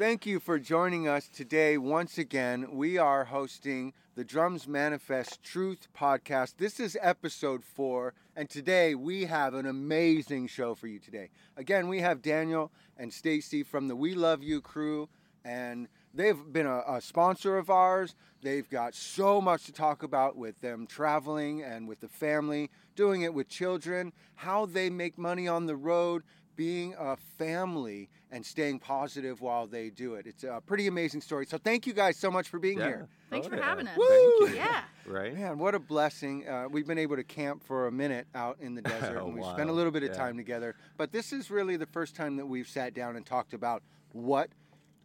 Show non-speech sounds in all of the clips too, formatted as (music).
Thank you for joining us today. Once again, we are hosting the Drums Manifest Truth podcast. This is episode four, and today we have an amazing show for you today. Again, we have Daniel and Stacie from the We Love You crew, and they've been a, a sponsor of ours. They've got so much to talk about with them traveling and with the family, doing it with children, how they make money on the road, being a family and staying positive while they do it. It's a pretty amazing story. So thank you guys so much for being Yeah. here. Thanks Oh, for yeah. having us. Woo! Thank you. Yeah. Right? Man, what a blessing. Uh, we've been able to camp for a minute out in the (laughs) desert Oh, and we've wow. spent a little bit of Yeah. time together. But this is really the first time that we've sat down and talked about what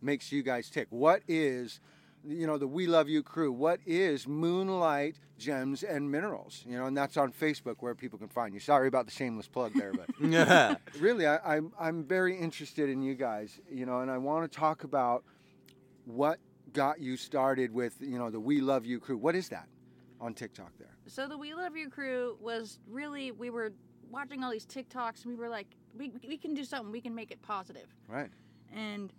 makes you guys tick. What is you know the We Love You crew. What is Moonlight Gems and Minerals? You know, and that's on Facebook where people can find you. Sorry about the shameless plug there, but (laughs) Yeah. (laughs) really, I, I'm I'm very interested in you guys, you know, and I want to talk about what got you started with, you know, the We Love You crew. What is that on TikTok there? So the We Love You crew was really we were watching all these TikToks and we were like, we we can do something. We can make it positive. Right. And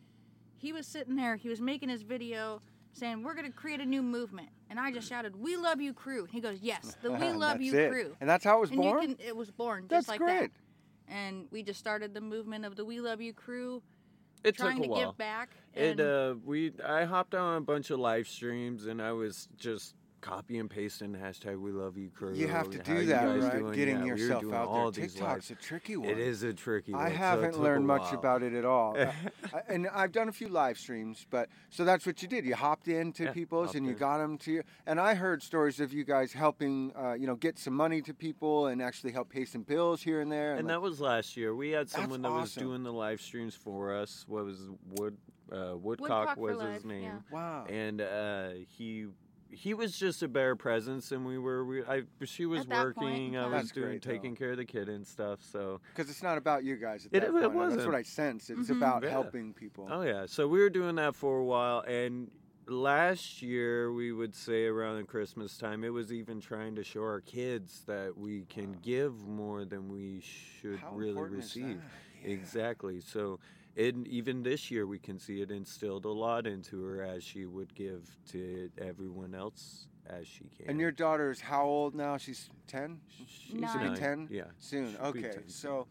he was sitting there. He was making his video saying we're gonna create a new movement. And I just shouted, "We love you, crew." And he goes, "Yes, the We (laughs) Love You it. crew." And that's how it was and born. you can it was born just that's like great. that. And we just started the movement of the We Love You crew, It trying took to a while. give back. It And uh we I hopped on a bunch of live streams and I was just copy and pasting hashtag we love you crew. You have to do that, guys right? doing? Getting Yeah, we were yourself doing out all there. these TikTok's live- a tricky one. It is a tricky one. I haven't took a learned much about it at all. (laughs) Uh, and I've done a few live streams, but so that's what you did. You hopped into Yeah, people's hopped and you in. got them to you. And I heard stories of you guys helping, uh, you know, get some money to people and actually help pay some bills here and there. And like- that was last year. We had someone that was doing the live streams for us. What was Wood uh, Woodcock, Woodcock for was life, his name. yeah. wow. and uh, he he was just a bare presence, and we were. We, I she was At that point working. I was doing great, though. taking care of the kid and stuff. So Because it's not about you guys at It- that it point. That's wasn't. That's what I sense. It's Mhm. about Yeah. helping people. oh yeah, so we were doing that for a while, and last year we would say around the Christmas time, it was even trying to show our kids that we can Wow. give more than we should How really receive. Yeah. Exactly. So, and even this year, we can see it instilled a lot into her as she would give to everyone else as she can. And your daughter is how old now? She's 10? she's Nine. Be 10? Yeah. Soon. She'll Okay. 10 soon. So,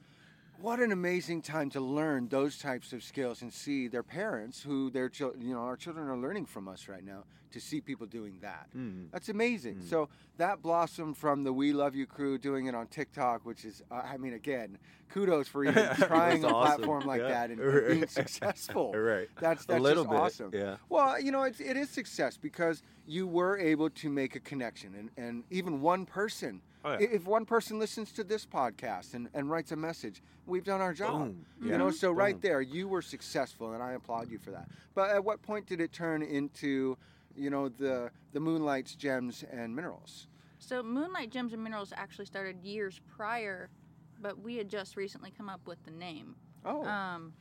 what an amazing time to learn those types of skills and see their parents, who their children, you know, our children are learning from us right now, to see people doing that. Mm. That's amazing. Mm. So that blossomed from the We Love You crew doing it on TikTok, which is, uh, I mean, again, kudos for even (laughs) trying a awesome. platform like Yeah. that and, and (laughs) being successful. (laughs) Right. That's a that's little just bit. awesome. Yeah. Well, you know, it's, it is success because you were able to make a connection, and, and even one person. Oh, yeah. If one person listens to this podcast and, and writes a message, we've done our job. Boom. You Yeah. know, so right there, you were successful, and I applaud you for that. But at what point did it turn into, you know, the the Moonlight's gems and minerals? So Moonlight Gems and Minerals actually started years prior, but we had just recently come up with the name. Oh, Um,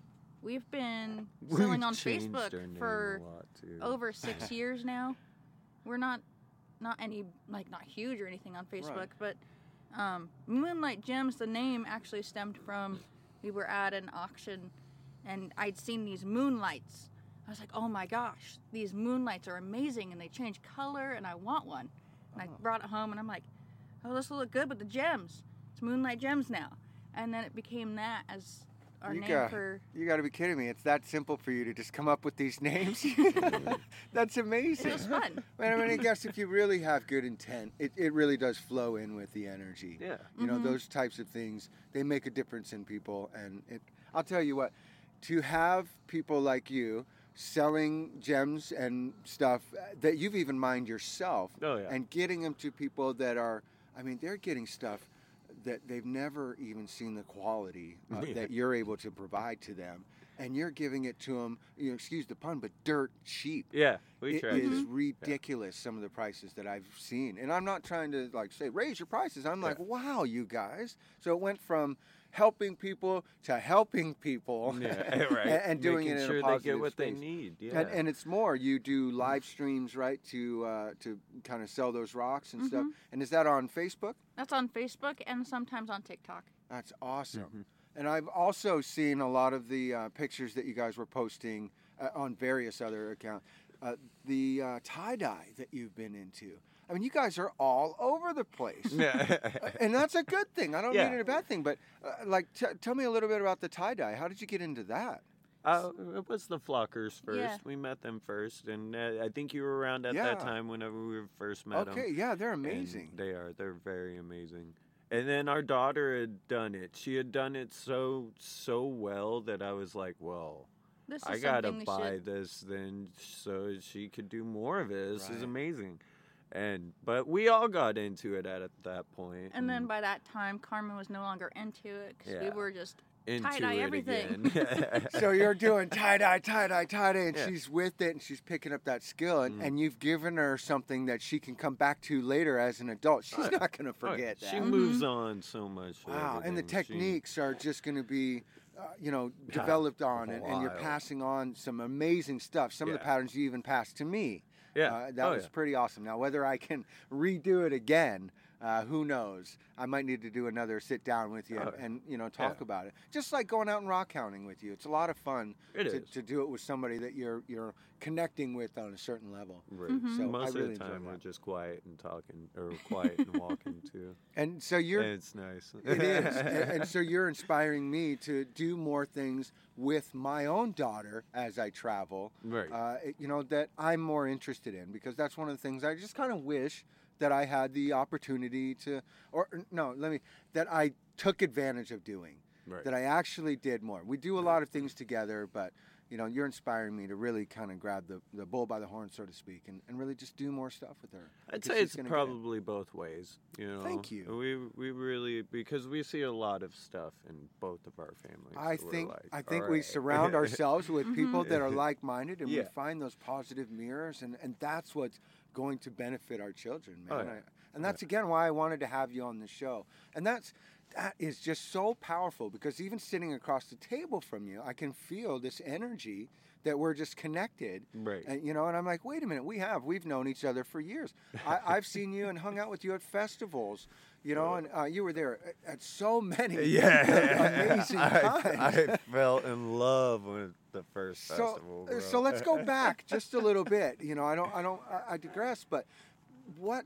we've been (laughs) We've selling on Facebook for a lot, too. over six (laughs) years now. We're not not any like not huge or anything on Facebook, but um, Moonlight Gems, the name actually stemmed from we were at an auction and I'd seen these moonlights. I was like, oh my gosh, these moonlights are amazing and they change color and I want one. And I Oh. brought it home and I'm like, oh, this will look good with the gems. It's Moonlight Gems now. And then it became that as our You name got- for you got to be kidding me! It's that simple for you to just come up with these names. (laughs) That's amazing. it was fun. But I mean, I guess if you really have good intent, it, it really does flow in with the energy. Yeah. You know, Mhm. those types of things, they make a difference in people. And it, I'll tell you what, to have people like you selling gems and stuff that you've even mined yourself Oh yeah. and getting them to people that are, I mean, they're getting stuff that they've never even seen the quality uh, (laughs) Yeah. that you're able to provide to them. And you're giving it to them, you know, excuse the pun, but dirt cheap. yeah. We It tried is to. ridiculous some of the prices that I've seen, and I'm not trying to like say raise your prices. I'm like, wow, you guys. So it went from helping people to helping people, Yeah, (laughs) (laughs) right. and, and doing Making it in sure a they get what they need. Yeah. And, and it's more. You do live streams, right, to uh, to kind of sell those rocks and stuff. Mhm. And is that on Facebook? That's on Facebook and sometimes on TikTok. That's awesome. Mhm. And I've also seen a lot of the uh, pictures that you guys were posting uh, on various other accounts. Uh, the uh, tie dye that you've been into. I mean, you guys are all over the place. Uh, (laughs) and that's a good thing. I don't Yeah. mean it a bad thing, but uh, like, t- tell me a little bit about the tie dye. How did you get into that? Uh, it was the Flockers first. Yeah. We met them first, and uh, I think you were around at Yeah. that time whenever we first met them. okay, yeah, they're And amazing. They are. They're very amazing. And then our daughter had done it. She had done it so so well that I was like, well, This is I gotta buy should. this then so she could do more of it. This Right. is amazing. And but we all got into it at, at that point. And then by that time, Carmen was no longer into it because we were just into tie-dye everything. (laughs) (laughs) so you're doing tie dye, tie dye, tie dye, and Yeah. she's with it, and she's picking up that skill, and, Mhm. and you've given her something that she can come back to later as an adult. She's Oh, yeah. not going to Oh, yeah. forget She that. moves on so much. Wow, and the everything. She- techniques are just going to be, uh, you know, Yeah, developed on, and, and you're passing on some amazing stuff. Some of the patterns you even passed to me. Yeah, Uh, that oh, was yeah. pretty awesome. Now, whether I can redo it again, uh, who knows? I might need to do another sit down with you Oh, and you know talk yeah. about it. Just like going out and rock hounding with you, it's a lot of fun It to, is. to do it with somebody that you're you're connecting with on a certain level. Right. Mhm. So I Most really of the time we're just quiet and talking, or quiet and walking too. (laughs) And so you're And it's nice. (laughs) It is. (laughs) and, and so you're inspiring me to do more things with my own daughter as I travel. right. Uh, you know, that I'm more interested in because that's one of the things I just kind of wish that I had the opportunity to, or no, let me, that I took advantage of doing, right. that I actually did more. We do a lot of things together, but. You know, you're inspiring me to really kind of grab the, the bull by the horn, so to speak, and, and really just do more stuff with her. I'd say it's gonna it. probably both ways. You know. Thank you. We we really because we see a lot of stuff in both of our families. I think like, I think "All we surround ourselves with people that are Mhm. (laughs) like-minded, and we find those positive mirrors, and, and that's what's going to benefit our children, Oh, man. yeah. I- and that's again why I wanted to have you on the show, and that's that is just so powerful because even sitting across the table from you, I can feel this energy that we're just connected. Right. And you know, and I'm like, wait a minute, we have we've known each other for years. (laughs) I, I've seen you and hung out with you at festivals, you know, and uh, you were there at, at so many yeah. (laughs) amazing (laughs) I, times. I fell in love with the first so, festival. uh, Bro. so let's go (laughs) back just a little bit. You know, I don't, I don't, I, I digress. But what,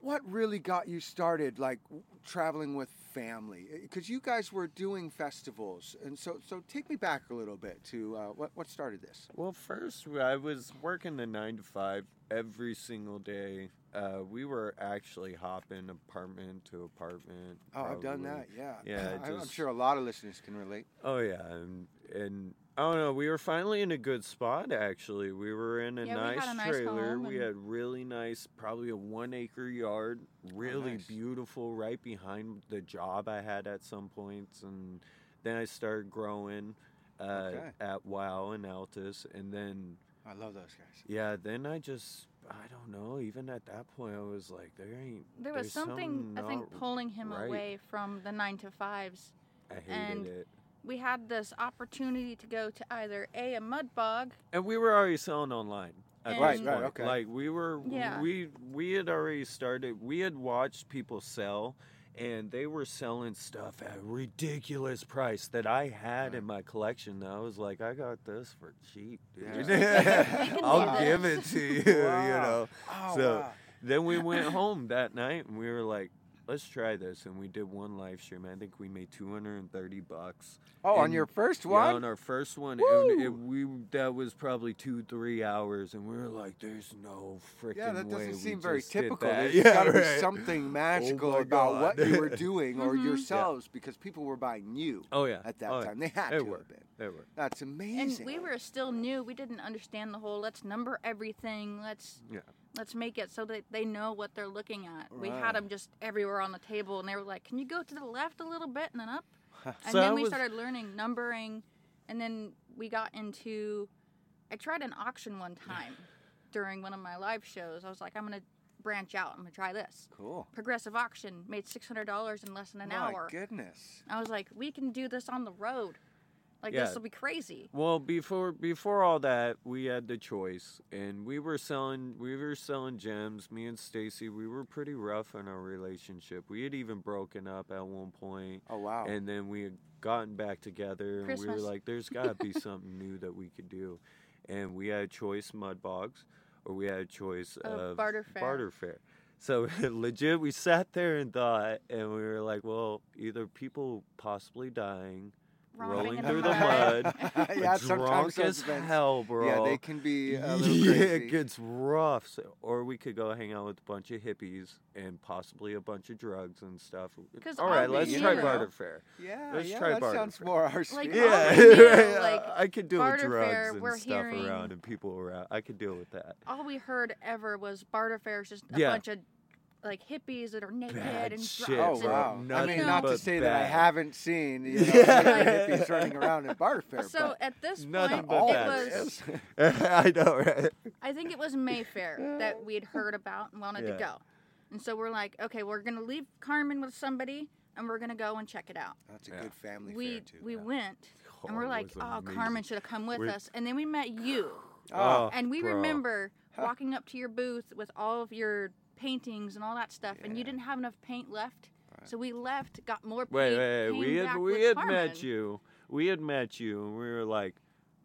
what really got you started, like traveling with family? Because you guys were doing festivals, and so, so take me back a little bit to uh, what, what started this. Well, first I was working the nine to five every single day. Uh, we were actually hopping apartment to apartment. Oh, I've done that. Yeah. Yeah, (clears throat) I, I'm sure a lot of listeners can relate. Oh yeah, and and I don't know. We were finally in a good spot. Actually, we were in a, Yeah, nice, a nice trailer. we had really nice, probably a one acre yard, really nice. beautiful, right behind the job I had at some points, and then I started growing uh, Okay. at Wow and Altus, and then I love those guys. yeah, then I just I don't know. Even at that point, I was like, there ain't. There was there's something, I think, pulling him right. away from the nine to fives. I hated and- it. We had this opportunity to go to either a a mud bog. And we were already selling online. At Right, this right, okay. Like we were, Yeah. we we had already started. We had watched people sell, and they were selling stuff at a ridiculous price that I had Right. in my collection. I was like, I got this for cheap, dude. Yeah. We can (laughs) do I'll give it to you. You know. Oh, So- wow. Then we (laughs) went home that night, and we were like. Let's try this, and we did one live stream. I think we made two hundred and thirty bucks. Oh, on your first one? Yeah, one? on our first one, and it, we that was probably two, three hours, and we were like, "There's no freaking Yeah, that way doesn't we seem very typical. that." There's (laughs) Yeah, got to right. be something (laughs) magical my about what you were (laughs) doing or Mhm. yourselves because people were buying you Oh yeah, at that oh, yeah. time. They had They to were. have been. They were. That's amazing. And we were still new. We didn't understand the whole let's number everything. Let's Yeah. Let's make it so that they know what they're looking at. We had them just everywhere on the table, and they were like, "Can you go to the left a little bit and then up?" (laughs) And So then we was- started learning numbering, and then we got into. I tried an auction one time during one of my live shows. I was like, "I'm gonna branch out. I'm gonna try this." cool. Progressive auction made six hundred dollars in less than an My hour. goodness. I was like, "We can do this on the road." Like Yeah. this will be crazy. Well, before before all that, we had the choice, and we were selling we were selling gems. Me and Stacie, we were pretty rough in our relationship. We had even broken up at one point, Oh wow. and then we had gotten back together, and we were like, "There's got to be (laughs) something new that we could do," and we had a choice: mud bogs, or we had a choice Of of barter fair. Barter fair. So (laughs) legit, we sat there and thought, and we were like, "Well, either people possibly dying." Rotting rolling through the mud. mud, (laughs) yeah, drunk sometimes as hell, bro. Yeah, they can be a (laughs) little yeah, crazy. it gets rough. So, or we could go hang out with a bunch of hippies and possibly a bunch of drugs and stuff. 'Cause All right, let's obviously, try barter fair. yeah, Let's yeah, try that barter sounds fair. more our speed. all Yeah, we yeah, (laughs) like, I could deal with barter drugs fair, and we're stuff hearing- around and people around. I could deal with that. All we heard ever was barter fairs, just a Yeah. bunch of like hippies that are naked Bad and shit, drugs. Oh and- wow! I Nothing mean, not to but say that I haven't seen you (laughs) know, Yeah. hippies running around in barter fair. So but at this Nothing point, but it was. (laughs) I know, right? I think it was Mayfair that we had heard about and wanted Yeah. to go, and so we're like, okay, we're gonna leave Carmen with somebody, and we're gonna go and check it out. that's a Yeah. good family we fair too. we yeah. went, and we're oh, like, oh, amazing. Carmen should have come with We're- us, and then we met you, (gasps) Oh, and we bro. remember walking up to your booth with all of your paintings and all that stuff, and you didn't have enough paint left. Right. So we left, got more paint. Wait, wait, wait. We had we had Carmen. met you. We had met you, and we were like,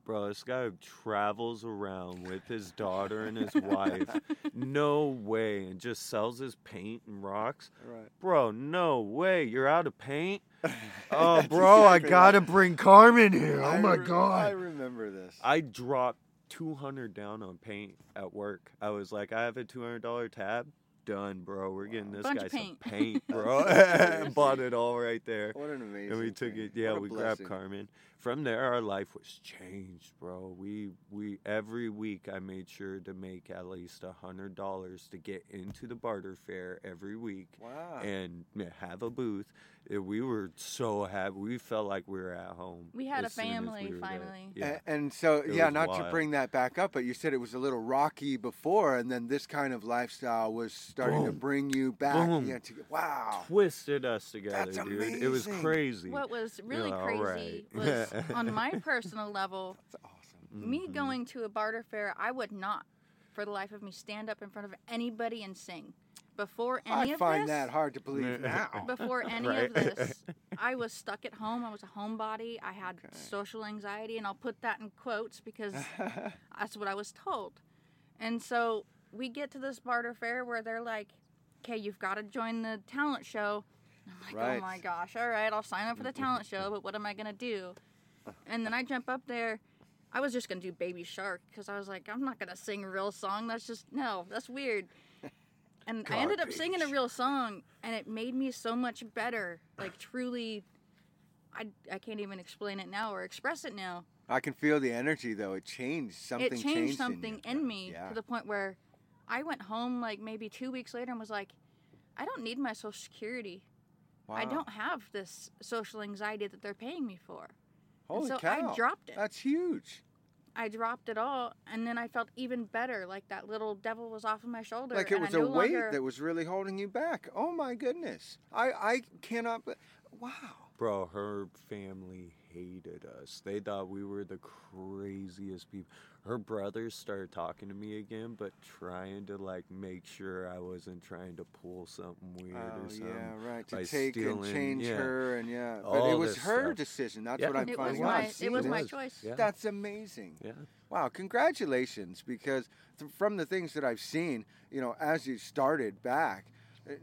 bro, this guy travels around with his daughter and his (laughs) wife. No way, and just sells his paint and rocks. right. Bro, no way. You're out of paint. (laughs) Oh, That's bro, I gotta right. bring Carmen here. Oh I Oh my re- I remember this. I dropped 200 down on paint at work. I was like, I have a $200 tab. Done, bro. We're getting this Bunch guy of some paint. paint, bro. (laughs) (laughs) Bought it all right there. what an amazing. And we took thing. it. Yeah, What a we grabbed. Carmen. From there, our life was changed, bro. We we every week I made sure to make at least a hundred dollars to get into the barter fair every week Wow. and have a booth. Uh, We were so happy. We felt like we were at home. We had a as soon as family, we finally. Yeah. A- And, so, It yeah, was not to bring that back up, but you said it was a little rocky before, and then this kind of lifestyle was starting to bring you back. Boom. Yeah, to, wow. Twisted us together, That's dude. It was crazy. What was really all crazy right. was (laughs) on my personal level, (laughs) That's awesome. me Mhm. going to a barter fair, I would not, for the life of me, stand up in front of anybody and sing. Before any of this, I of find this, that hard to believe (laughs) now. before any Right. of this, I was stuck at home. I was a homebody. I had Okay. social anxiety, and I'll put that in quotes because that's what I was told. And so we get to this barter fair where they're like, "Okay, you've got to join the talent show." I'm like, Right. "Oh my gosh! All right, I'll sign up for the talent show, but what am I gonna do?" And then I jump up there. I was just gonna do Baby Shark because I was like, I'm not gonna sing a real song. That's just no, that's weird. (laughs) And I ended up singing a real song, and it made me so much better. Like truly, I I can't even explain it now or express it now. I can feel the energy though. It changed something. it changed something in, in me Yeah. to the point where I went home like maybe two weeks later and was like, I don't need my social security. I don't have this social anxiety that they're paying me for. Holy so cow. I dropped it. That's huge. I dropped it all, and then I felt even better. Like that little devil was off of my shoulder. Like it and was I a no weight longer, that was really holding you back. Oh my goodness. I I cannot. Wow. Bro, her family hated us. They thought we were the craziest people. Her brothers started talking to me again, but trying to like make sure I wasn't trying to pull something weird Oh or something. yeah, right. To by take and stealing, change yeah. her and yeah, but All it was her stuff. decision. That's Yeah. what I'm it finding my out. was. See, it was my was. choice. Yeah. That's amazing. Yeah. Wow, congratulations! Because th- from the things that I've seen, you know, as you started back,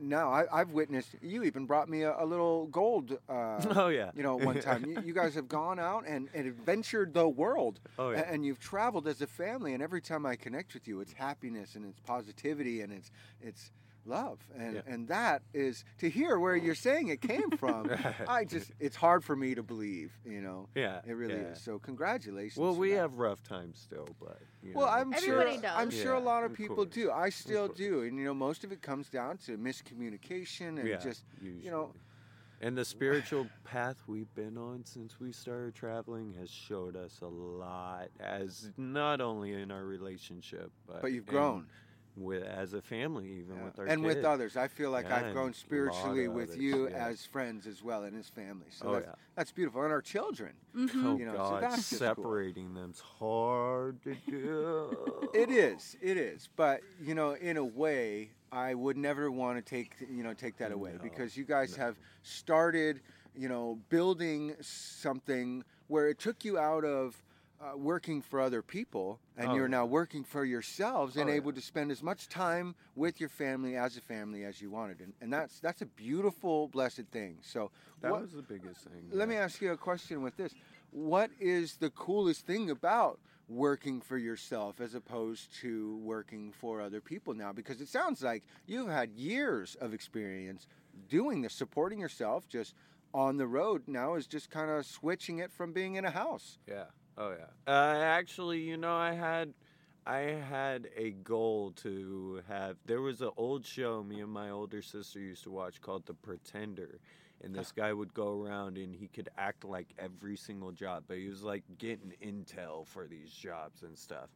now I, I've witnessed. You even brought me a, a little gold. Uh, (laughs) Oh yeah. you know, one time you, you guys have gone out and, and adventured the world, Oh yeah. and you've traveled as a family. And every time I connect with you, it's happiness and it's positivity and it's it's love, and Yeah. and that is to hear where you're saying it came from. (laughs) I just it's hard for me to believe. You know, yeah. it really yeah. is. So congratulations. Well, we that. have rough times still, but you Well, know. I'm Everybody sure. does. I'm sure a lot of of people course, do. I still do, and you know, most of it comes down to miscommunication and yeah, just usually. know- And the spiritual path we've been on since we started traveling has showed us a lot, as not only in our relationship, but but you've in- grown. With as a family, even Yeah. with our and with others. I feel like Yeah, I've grown spiritually with others, you yeah. as friends as well, and his family. So Oh, that's, yeah. that's beautiful. And our children. Mhm. Oh you know, so God, that's just cool. them's hard to do. It is. It is. But you know, in a way, I would never want to take you know take that away No, because you guys no. have started you know building something where it took you out of. Uh, working for other people, and Oh, you're now working for yourselves and Oh, yeah. able to spend as much time with your family as a family as you wanted, and, and that's that's a beautiful, blessed thing. So, That what, was the biggest thing. let me ask you a question with this. What is the coolest thing about working for yourself as opposed to working for other people now? Because it sounds like you've had years of experience doing this, supporting yourself just on the road. Now is just kind of switching it from being in a house. Yeah. Oh yeah. Uh, actually, you know, I had, I had a goal to have. There was an old show me and my older sister used to watch called The Pretender, and this guy would go around and he could act like every single job, but he was like getting intel for these jobs and stuff.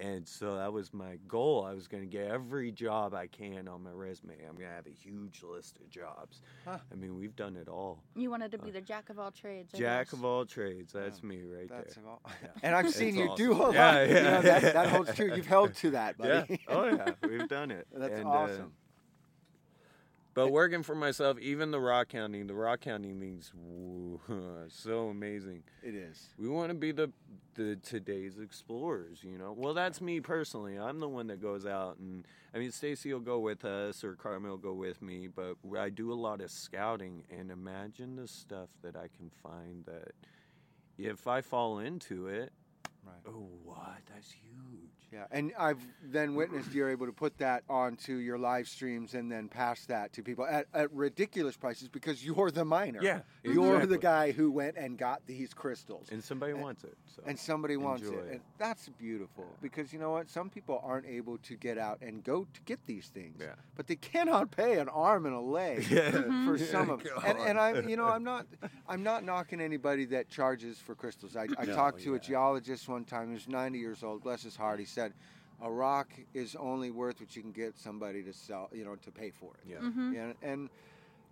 And so that was my goal. I was going to get every job I can on my resume. I'm going to have a huge list of jobs. Huh. I mean, we've done it all. You wanted to be the jack of all trades. I Jack guess. of all trades. That's me right That's there. all. Yeah. (laughs) And I've It's seen you do a lot. Yeah, You know, that, that holds true. You've held to that, buddy. (laughs) Yeah. buddy. Oh yeah, (laughs) we've done it. That's And, uh, awesome. But working for myself, even the rock hounding, the rock hounding thing's woo, (laughs) so amazing. it is. We want to be the the today's explorers, you know. Well, that's me personally. I'm the one that goes out and I mean, Stacie will go with us or Carmen will go with me, but I do a lot of scouting and imagine the stuff that I can find that if I fall into it, Right. oh, what? That's huge. Yeah, and I've then witnessed you're able to put that onto your live streams and then pass that to people at, at ridiculous prices because you're the miner. Yeah, You're the guy who went and got these crystals. and somebody wants it. So. and somebody wants enjoy it. it. And that's beautiful because you know what? Some people aren't able to get out and go to get these things. Yeah. But they cannot pay an arm and a leg (laughs) Yeah. for Yeah, some of (laughs) them. And, and I'm, you know, I'm not, I'm not knocking anybody that charges for crystals. I, I No, talked to a geologist one time who's 90 years old. Bless his heart. He said, a rock is only worth what you can get somebody to sell, you know, to pay for it. Yeah. Mhm. And, and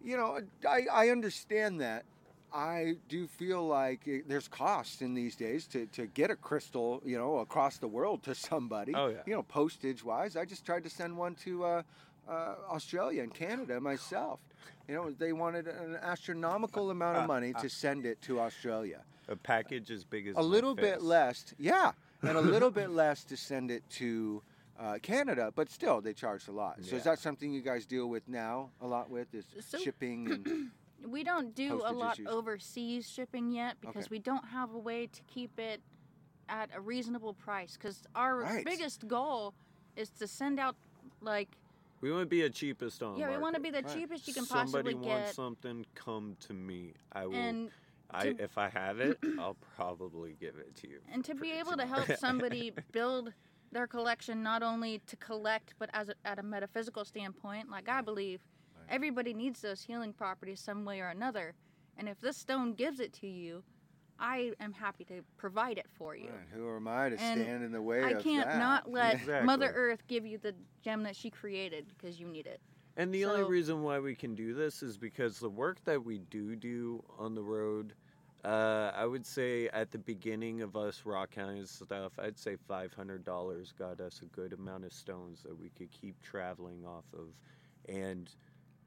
you know, I, I understand that. I do feel like it, there's costs in these days to, to get a crystal, you know, across the world to somebody. Oh, yeah. You know, postage wise. I just tried to send one to uh, uh, Australia and Canada myself. You know, they wanted an astronomical amount of money to (laughs) send it to Australia. A package as big as A my little bit less, yeah, and a little bit less to send it to uh, Canada, but still they charge a lot. So is that something you guys deal with now a lot with is So- (clears throat) shipping and We don't do a lot issues. overseas shipping yet because Okay. we don't have a way to keep it at a reasonable price. Because our Right. biggest goal is to send out like We want to be the cheapest on. yeah, we want to be the Right. cheapest you can Somebody possibly get. Somebody wants something, come to me. I will. and I, if I have it, I'll probably give it to you. and to be pretty able to help (laughs) somebody build their collection not only to collect but as a, at a metaphysical standpoint like i believe everybody needs those healing properties some way or another and if this stone gives it to you i am happy to provide it for you Right, who am I to And stand in the way i of can't that? not (laughs) let Exactly. mother earth give you the gem that she created because you need it And the only reason why we can do this is because the work that we do do on the road, uh, I would say at the beginning of us rock hounding stuff, I'd say five hundred dollars got us a good amount of stones that we could keep traveling off of, and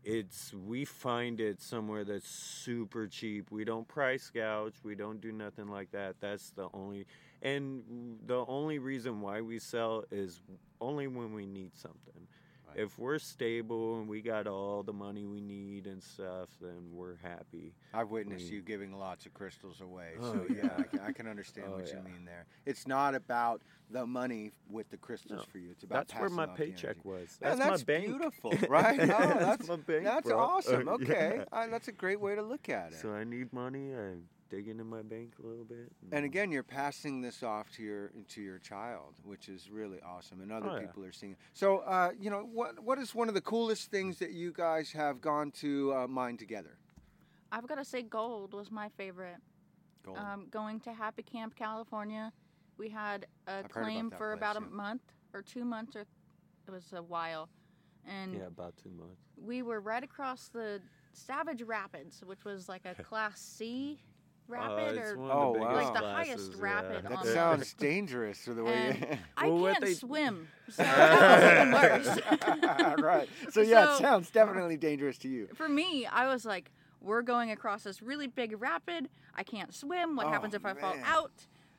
it's we find it somewhere that's super cheap. We don't price gouge. We don't do nothing like that. That's the only and the only reason why we sell is only when we need something. Right. If we're stable and we got all the money we need and stuff, then we're happy. I've witnessed mean- you giving lots of crystals away, Oh, so yeah, yeah. I can, I can understand Oh, what you mean there. It's not about the money with the crystals No, for you. It's about That's where my paycheck was. Yeah, That's, that's my bank. beautiful, (laughs) right? No, that's- my bank. That's bro. (laughs) awesome. Okay, yeah. Uh, that's a great way to look at it. So I need money. I dig in my bank a little bit. and again, you're passing this off to your to your child, which is really awesome, and other Oh, yeah. people are seeing. it. So, uh, you know, what what is one of the coolest things that you guys have gone to uh, mine together? i've got to say gold was my favorite Gold. um, going to happy camp california we had a I've heard about claim for place, about a yeah. month or two months or it was a while, and Yeah, about two months. we were right across the Savage Rapids, which was like a (laughs) Class C Uh, rapid it's or one Oh, of the oh, wow. Like the classes, highest yeah. rapid That on sounds (laughs) dangerous to the way. And I Well, what can't they- swim, (laughs) so that was even (laughs) worse. right. So yeah, it sounds definitely dangerous to you. For me, I was like, we're going across this really big rapid. I can't swim. What Oh, happens if I fall out?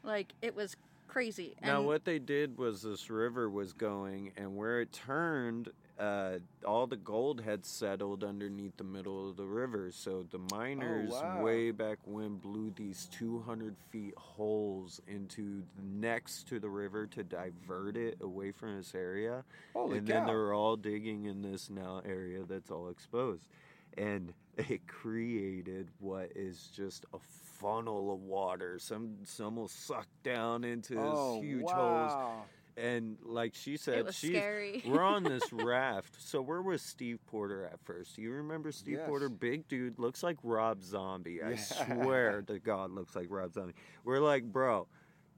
Like it was crazy. Now, what they did was this river was going, and where it turned, uh, all the gold had settled underneath the middle of the river. So the miners, Oh, wow. way back when, blew these 200 feet holes into next to the river to divert it away from this area. Holy and cow. then they're all digging in this now area that's all exposed. And (laughs) it created what is just a funnel of water. Some some will suck down into this oh, huge holes. wow. And like she said, it was she's scary. (laughs) we're on this raft. So we're with Steve Porter at first. Do you remember Steve Yes. Porter? Big dude, looks like Rob Zombie. I swear to God, looks like Rob Zombie. We're like, bro,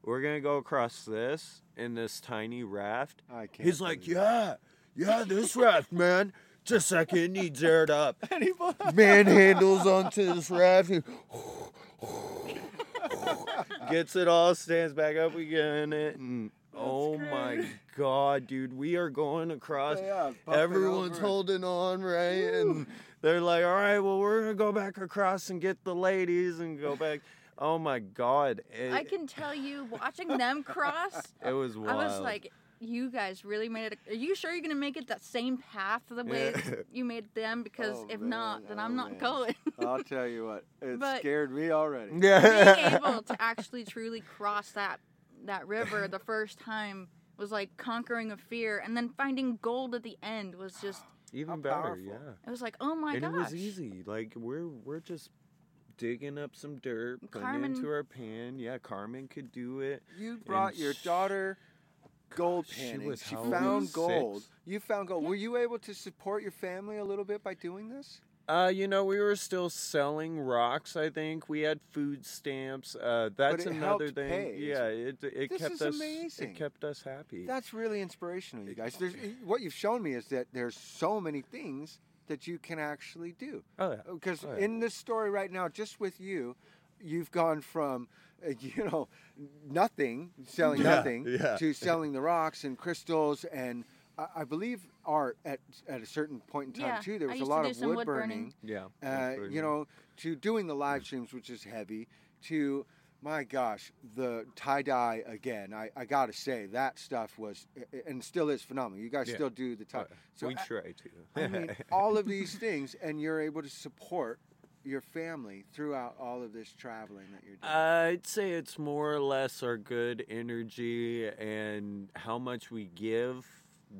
we're gonna go across this in this tiny raft. I can't. He's like, believe yeah, yeah, this raft, man. Just a second, it needs aired up. it. (laughs) And he bought- Manhandles onto this raft. And (laughs) Gets it all, stands back up again. And, oh my. God, dude, we are going across. Yeah, bumping Everyone's holding on, right? Woo. And they're like, all right, well, we're going to go back across and get the ladies and go back. Oh my God. It, I can tell you, watching them cross, it was wild. I was like, you guys really made it. Are you sure you're gonna make it that same path the way Yeah. (laughs) you made them? Because Oh, if man, not, then oh, I'm not man. going. (laughs) I'll tell you what, it But- scared me already. Being yeah. (laughs) able to actually truly cross that that river the first time was like conquering a fear, and then finding gold at the end was just. (gasps) Even better, powerful. yeah. It was like, oh my and gosh. it was easy. Like we're we're just digging up some dirt, putting it Carmen- into our pan. Yeah, Carmen could do it. You brought your sh- daughter gold She panning. was She how old? found Six? gold. You found gold. Were you able to support your family a little bit by doing this? Uh, you know, we were still selling rocks. I think we had food stamps. Uh, that's another thing. pay. Yeah, it it This kept us amazing. it kept us happy. That's really inspirational, you guys. There's, what you've shown me is that there's so many things that you can actually do. oh yeah. Because Oh, yeah. in this story right now, just with you, you've gone from, uh, (laughs) you know, nothing, selling Yeah, nothing, yeah. to (laughs) selling the rocks and crystals and I, I believe art at at a certain point in time Yeah, too. There was a lot to do of some wood wood burning. burning. Yeah. Uh, wood you know, to doing the live streams, which is heavy, to my gosh, the tie dye again. I, I gotta say that stuff was and still is phenomenal. You guys Yeah. still do the tie. Uh, So we I- try to. I mean, (laughs) all of these things, and you're able to support your family throughout all of this traveling that you're doing. I'd say it's more or less our good energy and how much we give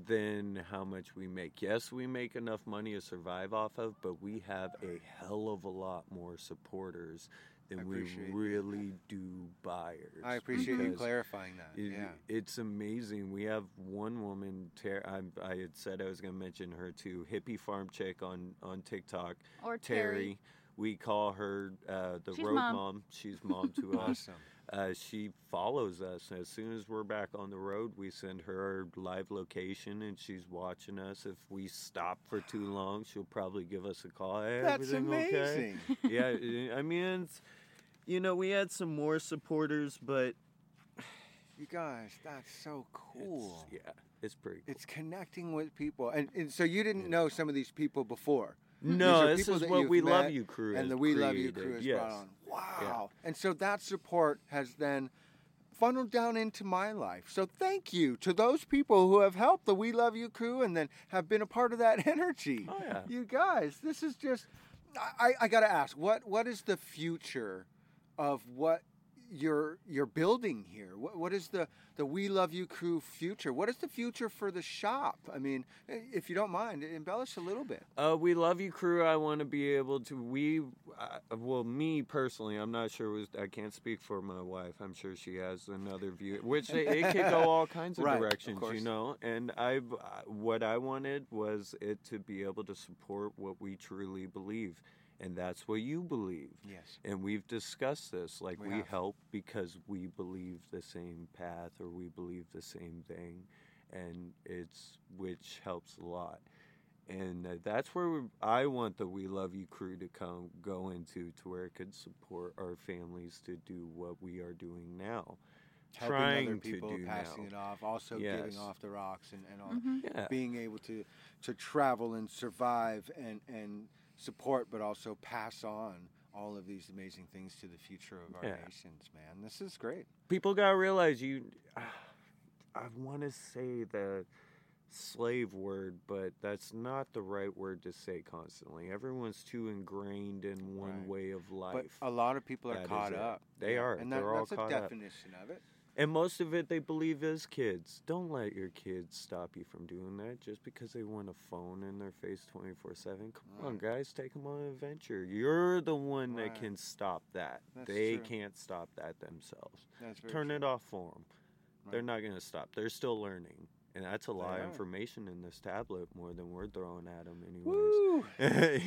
than how much we make. Yes, we make enough money to survive off of, but we have a hell of a lot more supporters than we appreciate that. really do buyers. I appreciate you clarifying that. it- yeah. It's amazing. We have one woman, Ter- I, I had said I was going to mention her too, Hippie Farm Chick on, on TikTok. Or Terry. Terry. We call her uh, the She's road mom. mom. She's (laughs) mom to us. Awesome. Uh, she follows us. As soon as we're back on the road, we send her our live location, and she's watching us. If we stop for too long, she'll probably give us a call. Hey, That's everything okay? amazing. (laughs) yeah, I mean, it's, you know, we had some more supporters, but You guys, that's so cool. It's, yeah, it's pretty. Cool. It's connecting with people, and, and so you didn't Yeah. know some of these people before, no, this is what we love you crew and the We Love You crew has yes. brought on. Wow! And so that support has then funneled down into my life. So thank you to those people who have helped the We Love You crew and then have been a part of that (laughs) energy. Oh yeah. You guys, this is just. I, I got to ask, what what is the future of what you're you're building here? What what is the the We Love You crew future? What is the future for the shop? I mean, if you don't mind, embellish a little bit. Uh, we love you, crew. I want to be able to. We, uh, well, me personally, I'm not sure. Was I can't speak for my wife. I'm sure she has another view, which it, it could go all (laughs) kinds of Right, directions, course. you know. And I've uh, what I wanted was it to be able to support what we truly believe, and that's what you believe. Yes. And we've discussed this. Like We we, help because we believe the same path or we believe the same thing. and it's which helps a lot. And uh, that's where we, I want the We Love You crew to come go into to where it could support our families to do what we are doing now. Helping trying other to people, do passing now. it off, also Yes. giving off the rocks and, and all Mhm. Yeah. being able to to travel and survive and and support, but also pass on all of these amazing things to the future of our Yeah. nations. Man, this is great. people gotta realize you (sighs) i want to say the slave word but that's not the right word to say constantly everyone's too ingrained in one Right. way of life But a lot of people are That caught up. They are. and that, that's a caught up. definition of it. And most of it they believe is kids don't let your kids stop you from doing that just because they want a phone in their face 24-7 come on guys take them on an adventure you're the one Right. that can stop that That's they true. can't stop that themselves That's turn true. it off for them. They're not going to stop. They're still learning. And that's a lot They of are. information in this tablet more than we're throwing at them, anyways. Woo! (laughs)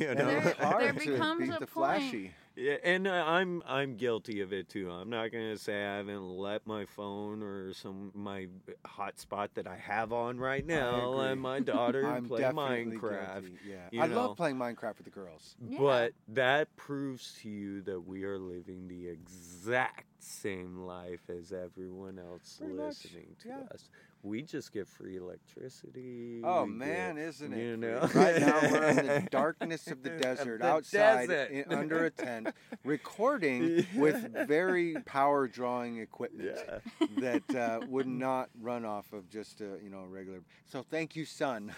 you And know? There- there becomes a the point- yeah, and uh, I'm I'm guilty of it too. I'm not gonna say I haven't let my phone or some my hotspot that I have on right now agree. and my daughter (laughs) I'm play Minecraft. guilty, Yeah, I know. love playing Minecraft with the girls. Yeah. But that proves to you that we are living the exact same life as everyone else Pretty much, listening to yeah. us. We just get free electricity. Oh man, get- isn't it? you know? right now we're in the (laughs) darkness of the desert, the outside desert. In, under a tent, (laughs) recording with very power drawing equipment Yeah. that uh, would (laughs) not run off of just a you know a regular. So thank you, sun.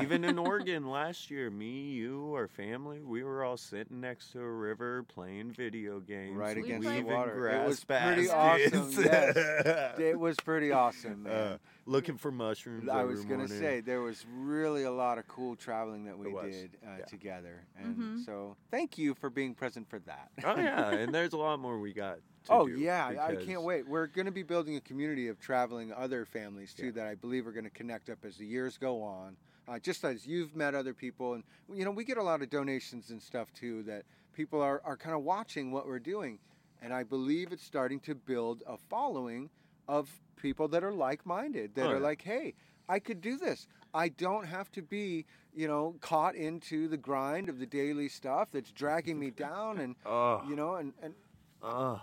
Even in Oregon last year, me, you, our family, we were all sitting next to a river playing video games. Right We against the water. It grass was pretty awesome. Yes, it was pretty awesome, man. Uh, looking for mushrooms. I was gonna say there was really a lot of cool traveling that we did uh, yeah. together, and Mhm. so thank you for being present for that. Oh yeah, (laughs) and there's a lot more we got. To oh do yeah, I can't wait. We're going to be building a community of traveling other families too Yeah. that I believe are going to connect up as the years go on. Uh, just as you've met other people, and you know, we get a lot of donations and stuff too that people are, are kind of watching what we're doing, and I believe it's starting to build a following of people that are like-minded that Oh, are yeah. like, hey, I could do this. I don't have to be, you know, caught into the grind of the daily stuff that's dragging me down, and (laughs) Oh, you know, and and oh,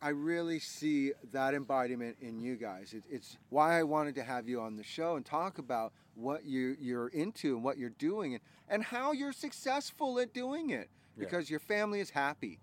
I really see that embodiment in you guys. It, it's why I wanted to have you on the show and talk about what you, you're into and what you're doing and, and how you're successful at doing it Yeah. because your family is happy.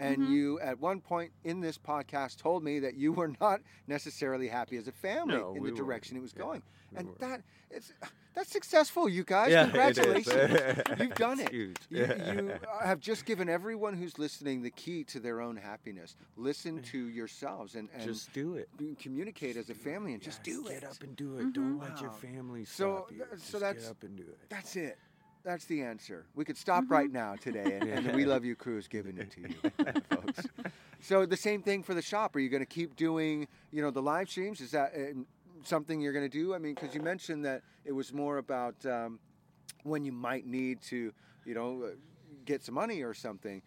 And Mhm. you, at one point in this podcast, told me that you were not necessarily happy as a family No, in we the direction it was Yeah, going. we and weren't. that it's that's successful, you guys. Yeah. Congratulations. (laughs) You've done it. huge. You, you (laughs) have just given everyone who's listening the key to their own happiness. Listen to yourselves and, and just do it. communicate as a family and just do get it. up and do it. Don't Mhm. let your Wow. family So, stop you. th- so Just that's- get up and do it. That's it. That's the answer. We could stop Mhm. right now today, and, and the We Love You crew is giving it to you, (laughs) folks. So the same thing for the shop. Are you going to keep doing, you know, the live streams? Is that uh, something you're going to do? I mean, because you mentioned that it was more about um, when you might need to, you know, uh, get some money or something,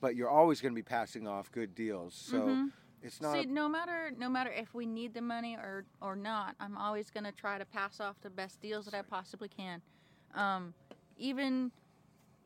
but you're always going to be passing off good deals. So Mhm. it's not. See, no matter no matter if we need the money or or not, I'm always gonna try to pass off the best deals that I possibly can. Um, even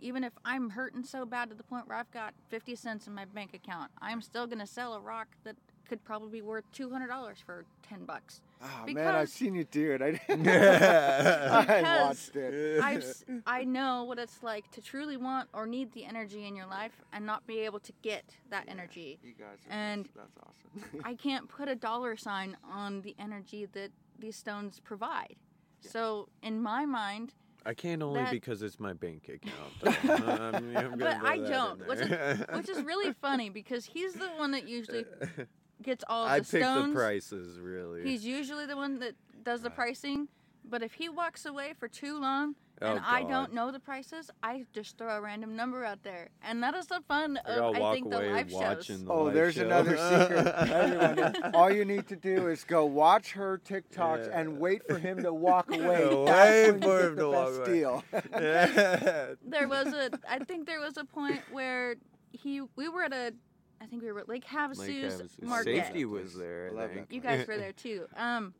even if I'm hurting so bad to the point where I've got 50 cents in my bank account, I'm still gonna sell a rock that could probably be worth $200 for 10 bucks. oh man, I've seen you do it. I, didn't- Yeah. (laughs) (laughs) I Because watched it. I've, s- I know what it's like to truly want or need the energy in your life and not be able to get that energy. You guys are And that's awesome. I can't put a dollar sign on the energy that these stones provide. So in my mind, I can't only That- because it's my bank account. Um, (laughs) (laughs) But I don't, which is- which is really funny because he's the one that usually (laughs) gets all of I the pick the prices really. He's usually the one that does the pricing. But if he walks away for too long Oh, and I God. don't know the prices, I just throw a random number out there, and that is the fun I of I think the live shows. the Oh, live there's show. another (laughs) secret. Everyone, all you need to do is go watch her TikToks Yeah. and wait for him to walk (laughs) away. Wait That's when you for him to walk away. deal. (laughs) there was a I think there was a point where he we were at a I think we were at Lake Like, Havasu's uh, market. Safety was there. I I love think. that You guys were there too. Um,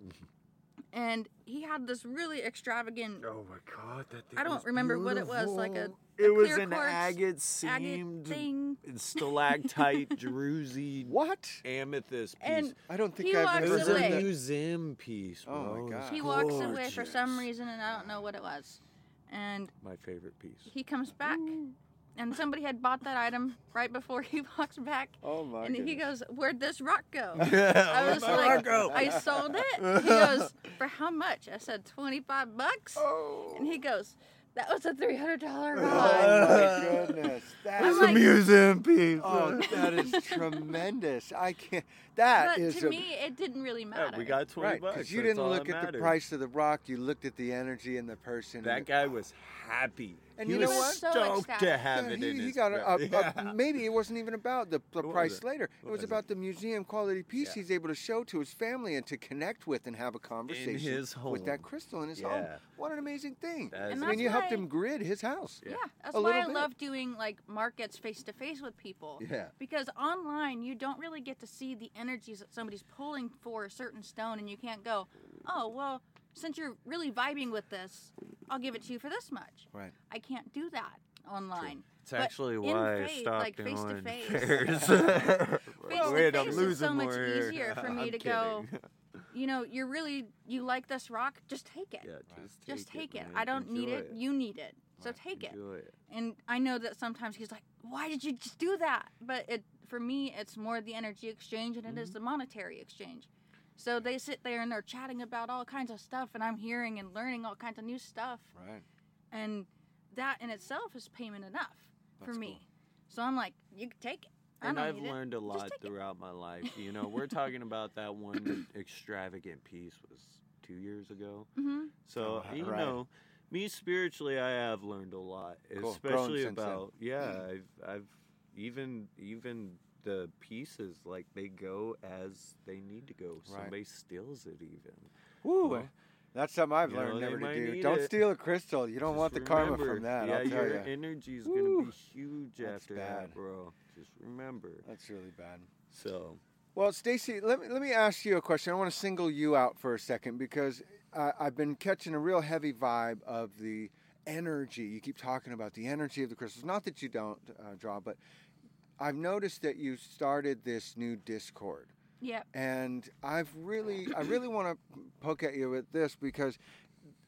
and he had this really extravagant. Oh my god, that thing I don't was remember what it was, like a- beautiful. It was an quartz agate agate seamed thing. stalactite (laughs) druzy What? amethyst piece. And I don't think He I've walks it ever was heard away. a museum piece, Oh my bro. God. he walks away for some reason, and I don't know what it was. And My favorite piece. he comes back, and somebody had bought that item right before he (laughs) walks back. Oh my god. and he goes, "Where'd this rock go?" I (laughs) I was like, "I sold it." He goes, "For how much?" I said, 25 bucks." Oh. And he goes, "That was a three hundred dollar rock. (laughs) Oh my goodness. That I'm is like- museum piece. Oh, that is tremendous. I can't. That But is to a, me, it didn't really matter. Yeah, matter. we got twenty right bucks. because you didn't look that at the price of the rock. You looked at the energy and the person. That and- guy was happy. And he you know was what? So stoked to ecstatic. have Yeah, it he, in he his got a, a, grip. a- (laughs) Yeah. maybe it wasn't even about the, the price it? later. It was was about it? the museum quality piece Yeah. he's able to show to his family and to connect with and have a conversation his with that crystal in his home. What an amazing thing! And I mean, you helped him grid his house. Yeah, that's A why I love doing like markets face to face with people. Yeah. Because online, you don't really get to see the energies that somebody's pulling for a certain stone, and you can't go, oh, well, since you're really vibing with this, I'll give it to you for this much. Right. I can't do that online. It's But actually in why I stopped like, face to doing face. (laughs) fairs. (laughs) to Wait, (laughs) I'm face is so much more here. easier for me I'm to go. You know, you're really, you like this rock, just take it. Yeah, just take just take it. man. I don't need Enjoy it. You need it. So Right. take it. Enjoy it. And I know that sometimes he's like, "Why did you just do that?" But it for me, it's more the energy exchange and it is the monetary exchange. So they sit there and they're chatting about all kinds of stuff, and I'm hearing and learning all kinds of new stuff, Right. and that in itself is payment enough for That's me. So I'm like, "You can take it." I And I've need it. learned a lot take it. throughout my life. You know, we're talking about that one (coughs) extravagant piece was two years ago. hmm So Oh, you right. know, me spiritually, I have learned a lot, Cool. Especially since about yeah. I've I've even even the pieces like they go as they need to go. Right. Somebody steals it even. Woo. Well, that's something I've know, learned they never to do. Don't it. steal a crystal. You don't want the Just karma from that. Yeah, I'll tell your you. energy's Woo. gonna be huge That's after bad. that, bro. Just remember. That's really bad. So Well, Stacie, let me let me ask you a question. I want to single you out for a second because uh, I've been catching a real heavy vibe of the energy. You keep talking about the energy of the crystals. Not that you don't uh, draw, but I've noticed that you started this new Discord, Yep. and I've really, I really want to poke at you with this because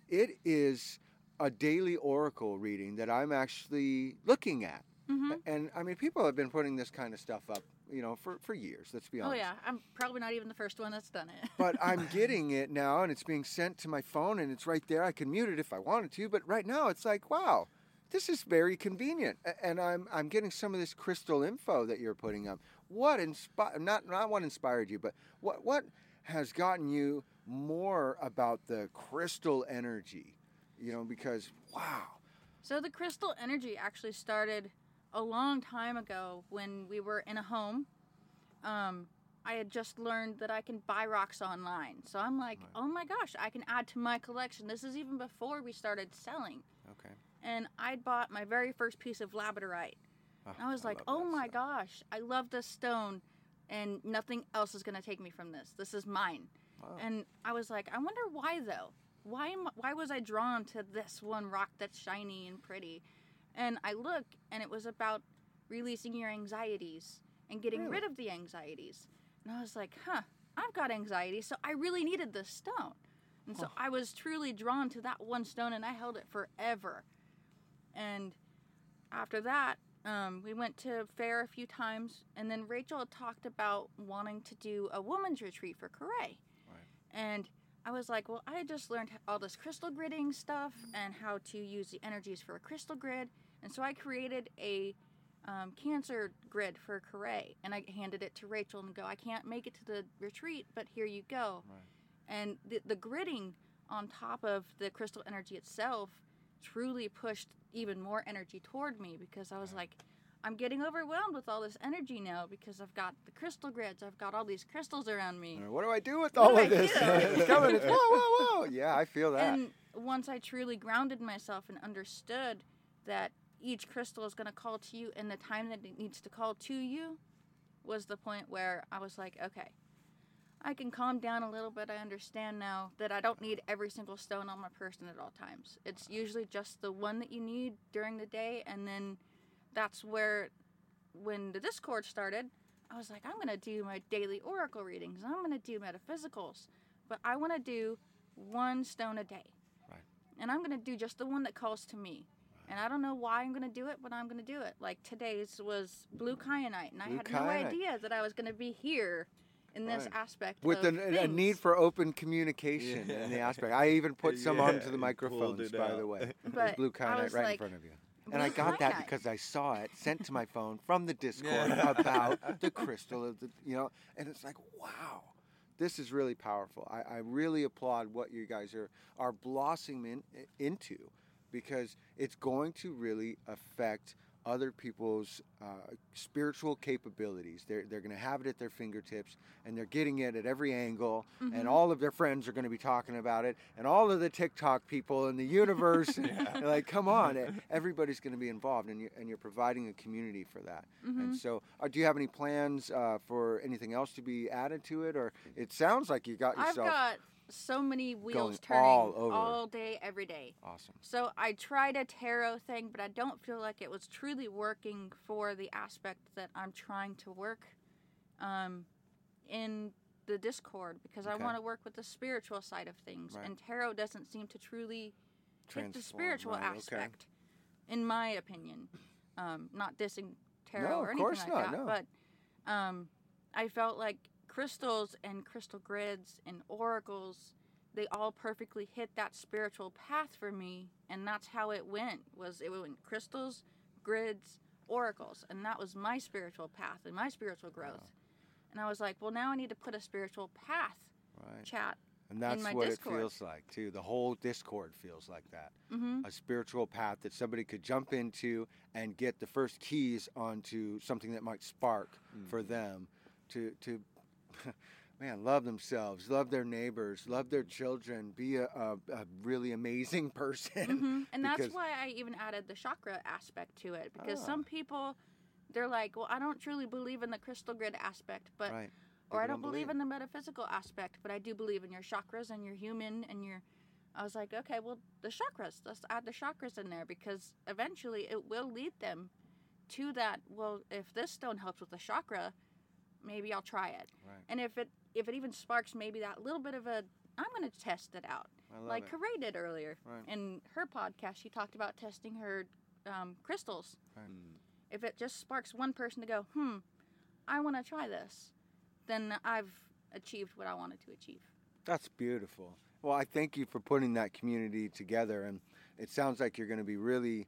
it is a daily oracle reading that I'm actually looking at. hmm And I mean, people have been putting this kind of stuff up, you know, for, for years. Let's be honest. Oh yeah, I'm probably not even the first one that's done it. (laughs) but I'm getting it now, and it's being sent to my phone, and it's right there. I can mute it if I wanted to, but right now it's like, wow, this is very convenient. And I'm I'm getting some of this crystal info that you're putting up. What inspired? Not not what inspired you, but what what has gotten you more about the crystal energy? You know, because wow, So the crystal energy actually started a long time ago when we were in a home. Um, I had just learned that I can buy rocks online. So I'm like, Right. oh my gosh, I can add to my collection. This is even before we started selling. And I'd bought my very first piece of labradorite. And I was like, oh my stuff. gosh, I love this stone, and nothing else is going to take me from this. This is mine. Wow. And I was like, I wonder why though. Why am why was I drawn to this one rock that's shiny and pretty? And I look, and it was about releasing your anxieties and getting Really? rid of the anxieties. And I was like, huh, I've got anxiety, so I really needed this stone. And so Huh. I was truly drawn to that one stone, and I held it forever. And after that, um, we went to fair a few times, and then Rachel talked about wanting to do a woman's retreat for Corée. And I was like, well, I just learned all this crystal gridding stuff and how to use the energies for a crystal grid. And so I created a um, cancer grid for Corée, and I handed it to Rachel and go, I can't make it to the retreat, but here you go. Right. And the, the gridding on top of the crystal energy itself truly pushed even more energy toward me because I was like, I'm getting overwhelmed with all this energy now because I've got the crystal grids, I've got all these crystals around me. What do I do with all do of this? (laughs) it's coming. It's whoa, whoa, whoa. (laughs) Yeah, I feel that. And once I truly grounded myself and understood that each crystal is going to call to you in the time that it needs to call to you, was the point where I was like, okay, I can calm down a little bit. I understand now that I don't need every single stone on my person at all times. It's usually just the one that you need during the day, and then that's where, when the Discord started, I was like, I'm gonna do my daily oracle readings. I'm gonna do metaphysicals, but I want to do one stone a day, Right. and I'm gonna do just the one that calls to me. And I don't know why I'm gonna do it, but I'm gonna do it. Like today's was blue kyanite, and I Blue had no idea that I was gonna be here in this Right. aspect With of an, a need for open communication in the aspect. I even put some Yeah, onto the microphones, it by the out. way. (laughs) There's blue I kyanite was right in front of you. And I got that kyanite." because I saw it sent to my phone from the Discord Yeah. (laughs) about the crystal of the, you know, and it's like, wow, this is really powerful. I, I really applaud what you guys are are blossoming in, into, because it's going to really affect other people's uh, spiritual capabilities. They're, they're going to have it at their fingertips and they're getting it at every angle. And Mhm. all of their friends are going to be talking about it. And all of the TikTok people in the universe, (laughs) and they're (laughs) like, come on, e- everybody's going to be involved. And, you're, and you're providing a community for that. And Mhm. so, uh, do you have any plans uh, for anything else to be added to it? Or it sounds like you got I've yourself got so many wheels going turning all over. all day, every day. awesome. So I tried a tarot thing, but I don't feel like it was truly working for the aspect that I'm trying to work um, in the Discord because I want to work with the spiritual side of things, Right. and tarot doesn't seem to truly hit the spiritual right, okay. aspect, in my opinion. Um, not dissing tarot No, or of anything course like not, that, no. but um, I felt like crystals and crystal grids and oracles they all perfectly hit that spiritual path for me and that's how it went was it went crystals grids oracles and that was my spiritual path and my spiritual growth and i was like well now i need to put a spiritual path Right. chat And that's my what Discord. it feels like, too. The whole Discord feels like that. mm-hmm. a spiritual path that somebody could jump into and get the first keys onto something that might spark for them to to (laughs) man love themselves love their neighbors love their children be a, a, a really amazing (laughs) person hmm And that's why I even added the chakra aspect to it because Ah. some people, they're like, well, I don't truly believe in the crystal grid aspect, but right or I don't believe in the metaphysical aspect, but I do believe in your chakras and your human and your. I was like, okay, well, the chakras. Let's add the chakras in there because eventually it will lead them to that. Well, if this stone helps with the chakra, maybe I'll try it. right And if it if it even sparks maybe that little bit of a, I'm going to test it out like it. Did earlier. Right. In her podcast, she talked about testing her um, crystals. Mm. If it just sparks one person to go, hmm, I want to try this, then I've achieved what I wanted to achieve. That's beautiful. Well, I thank you for putting that community together, and it sounds like you're going to be really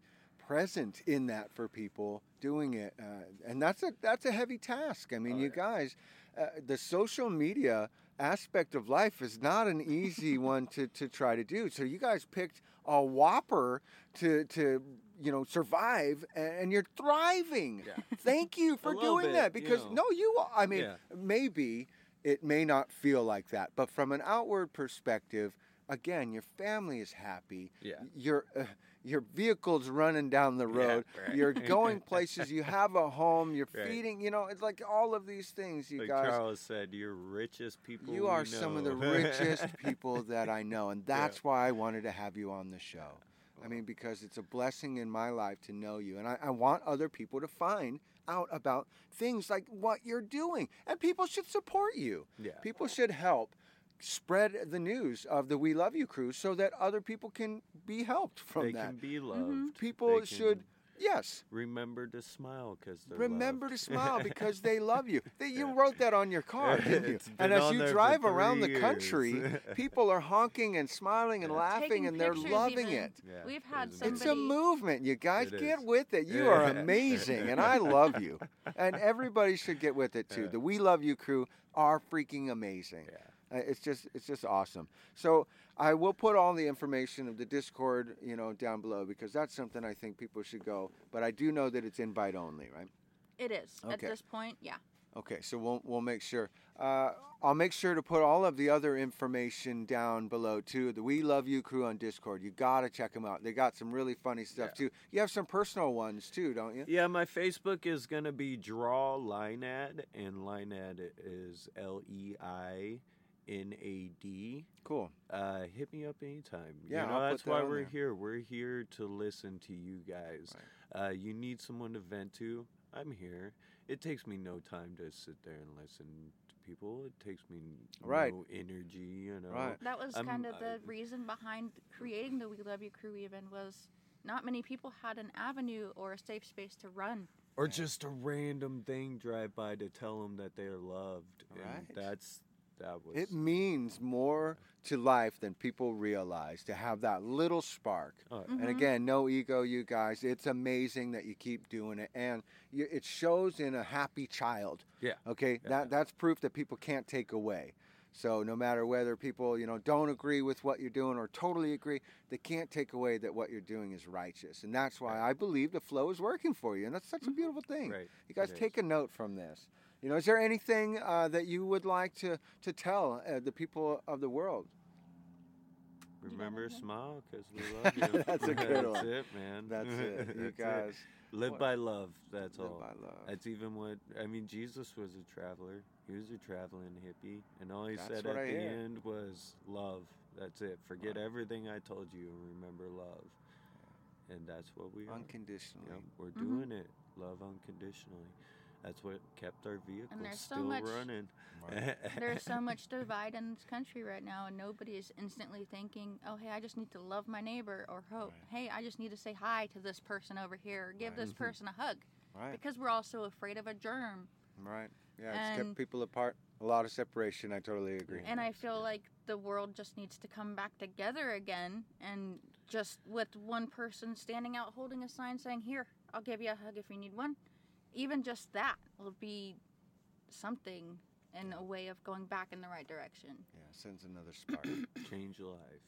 present in that for people doing it, uh, and that's a that's a heavy task. I mean, Oh, you yeah. guys, uh, the social media aspect of life is not an easy (laughs) one to, to try to do. So you guys picked a whopper to to you know survive, and, you're thriving. Yeah. Thank you (laughs) for doing bit, that you because know. no, you. I mean, Yeah. maybe it may not feel like that, but from an outward perspective, again, your family is happy. Yeah. Your uh, your vehicle's running down the Yeah, road. right. You're (laughs) going places. You have a home. You're Right. feeding. You know, it's like all of these things. You Like guys, Charles said, you're richest people. you are some of the (laughs) richest people that I know, and that's why I wanted to have you on the show. I mean, because it's a blessing in my life to know you, and I, I want other people to find out about things like what you're doing, and people should support you. Yeah. People should help spread the news of the We Love You crew so that other people can be helped from they that. can be Mm-hmm. loved. People They should, yes, remember to smile because remember loved. to smile (laughs) because they love you. They, you wrote that on your car, didn't you? And as you drive around the country, (laughs) people are honking and smiling and Yeah. laughing Taking and they're loving even. it. Yeah, We've had there's somebody. It's a movement, you guys. It get is. with it. You are (laughs) amazing, and I love you. And everybody should get with it too. Yeah. The We Love You crew are freaking amazing. Yeah. Uh, It's just it's just awesome. So I will put all the information of the Discord, you know, down below because that's something I think people should go. But I do know that it's invite only, right? It is at this point, yeah. Okay, so we'll we'll make sure. Uh, I'll make sure to put all of the other information down below too. The We Love You crew on Discord. You gotta check them out. They got some really funny stuff Yeah. too. You have some personal ones too, don't you? Yeah, my Facebook is gonna be Draw Linead, and Linead is L E I N A D. Cool. Uh, hit me up anytime. Yeah, you know, I'll put that's that why on we're there. here. We're here to listen to you guys. Uh, you need someone to vent to. I'm here. It takes me no time to sit there and listen to people. It takes me n- Right. no energy. You know. Right. That was I'm- kind of the I- reason behind creating the We Love You crew. Even was not many people had an avenue or a safe space to run. Or just a random thing drive by to tell them that they're loved. And Right. that's that was. It means more to life than people realize to have that little spark. Oh, Mhm. And again, no ego, you guys. It's amazing that you keep doing it, and you, it shows in a happy child. Yeah. Okay, Yeah. that that's proof that people can't take away. So no matter whether people you know don't agree with what you're doing or totally agree, they can't take away that what you're doing is righteous, and that's why I believe the flow is working for you, and that's such a Mhm. beautiful thing. Right. You guys It take is. a note from this. You know, is there anything uh, that you would like to to tell uh, the people of the world? Remember, anything? smile because we love (laughs) you. That's a good That's one. it, man. That's it. (laughs) You That's guys Live What- by love. That's live all. by love. That's even what I mean. Jesus was a traveler. He was a traveling hippie, and all he That's said at I the hear. end was love. That's it. Forget Right. everything I told you and remember love. And that's what we are. Unconditionally. Yep, we're Mhm. doing it. Love unconditionally. That's what kept our vehicles there's so still much- running. There's so (laughs) much divide in this country right now, and nobody is instantly thinking, "Oh, hey, I just need to love my neighbor," or "Oh, Right. hey, I just need to say hi to this person over here, or give Right. this mm-hmm. person a hug," Right. because we're all so afraid of a germ. Right. Yeah, it's kept people apart. A lot of separation. I totally agree. And I feel like the world just needs to come back together again, and just with one person standing out holding a sign saying, "Here, I'll give you a hug if you need one," even just that will be something in a way of going back in the right direction. yeah, sends another spark. (coughs) Change your life.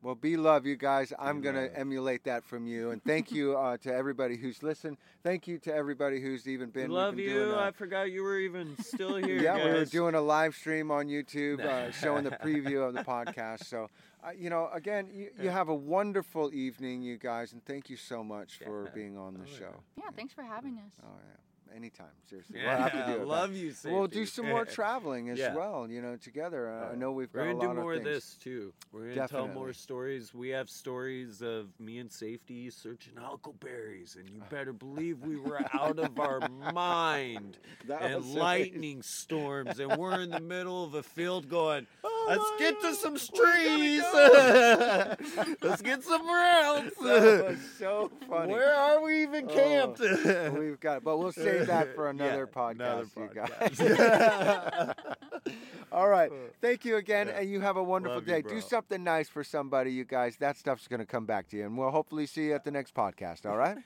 Yeah. well, be love, you guys. I'm Be gonna emulate that from you, and thank (laughs) you uh, to everybody who's listened. Thank you to everybody who's even been. We we've love been you. doing a- I forgot you were even still (laughs) here. yeah, we were doing a live stream on YouTube uh, (laughs) showing the preview of the podcast. So, uh, you know, again, you, you have a wonderful evening, you guys, and thank you so much for Yeah. being on the Oh, yeah. show. Yeah, thanks for having us. Oh yeah, anytime, seriously. Yeah, we'll have to do it love you. We'll do some more (laughs) traveling as Yeah. well, you know, together. Uh, I know we've got We're gonna do more of of this too. We're gonna tell more stories. We have stories of me and Safety searching huckleberries, and you better believe we were out of our (laughs) mind. That and lightning storms, and we're in the middle of a field going, Oh Oh, let's get to some (laughs) we gotta (laughs) let's get somewhere (laughs) else. That was so funny. Where are we even Oh, camped? We've got, but we'll save that for another Yeah, podcast, another you podcast. guys. All right. Thank you again, Yeah. and you have a wonderful Love you, day. Do something nice for somebody, you guys. That stuff's going to come back to you, and we'll hopefully see you at the next podcast. All right?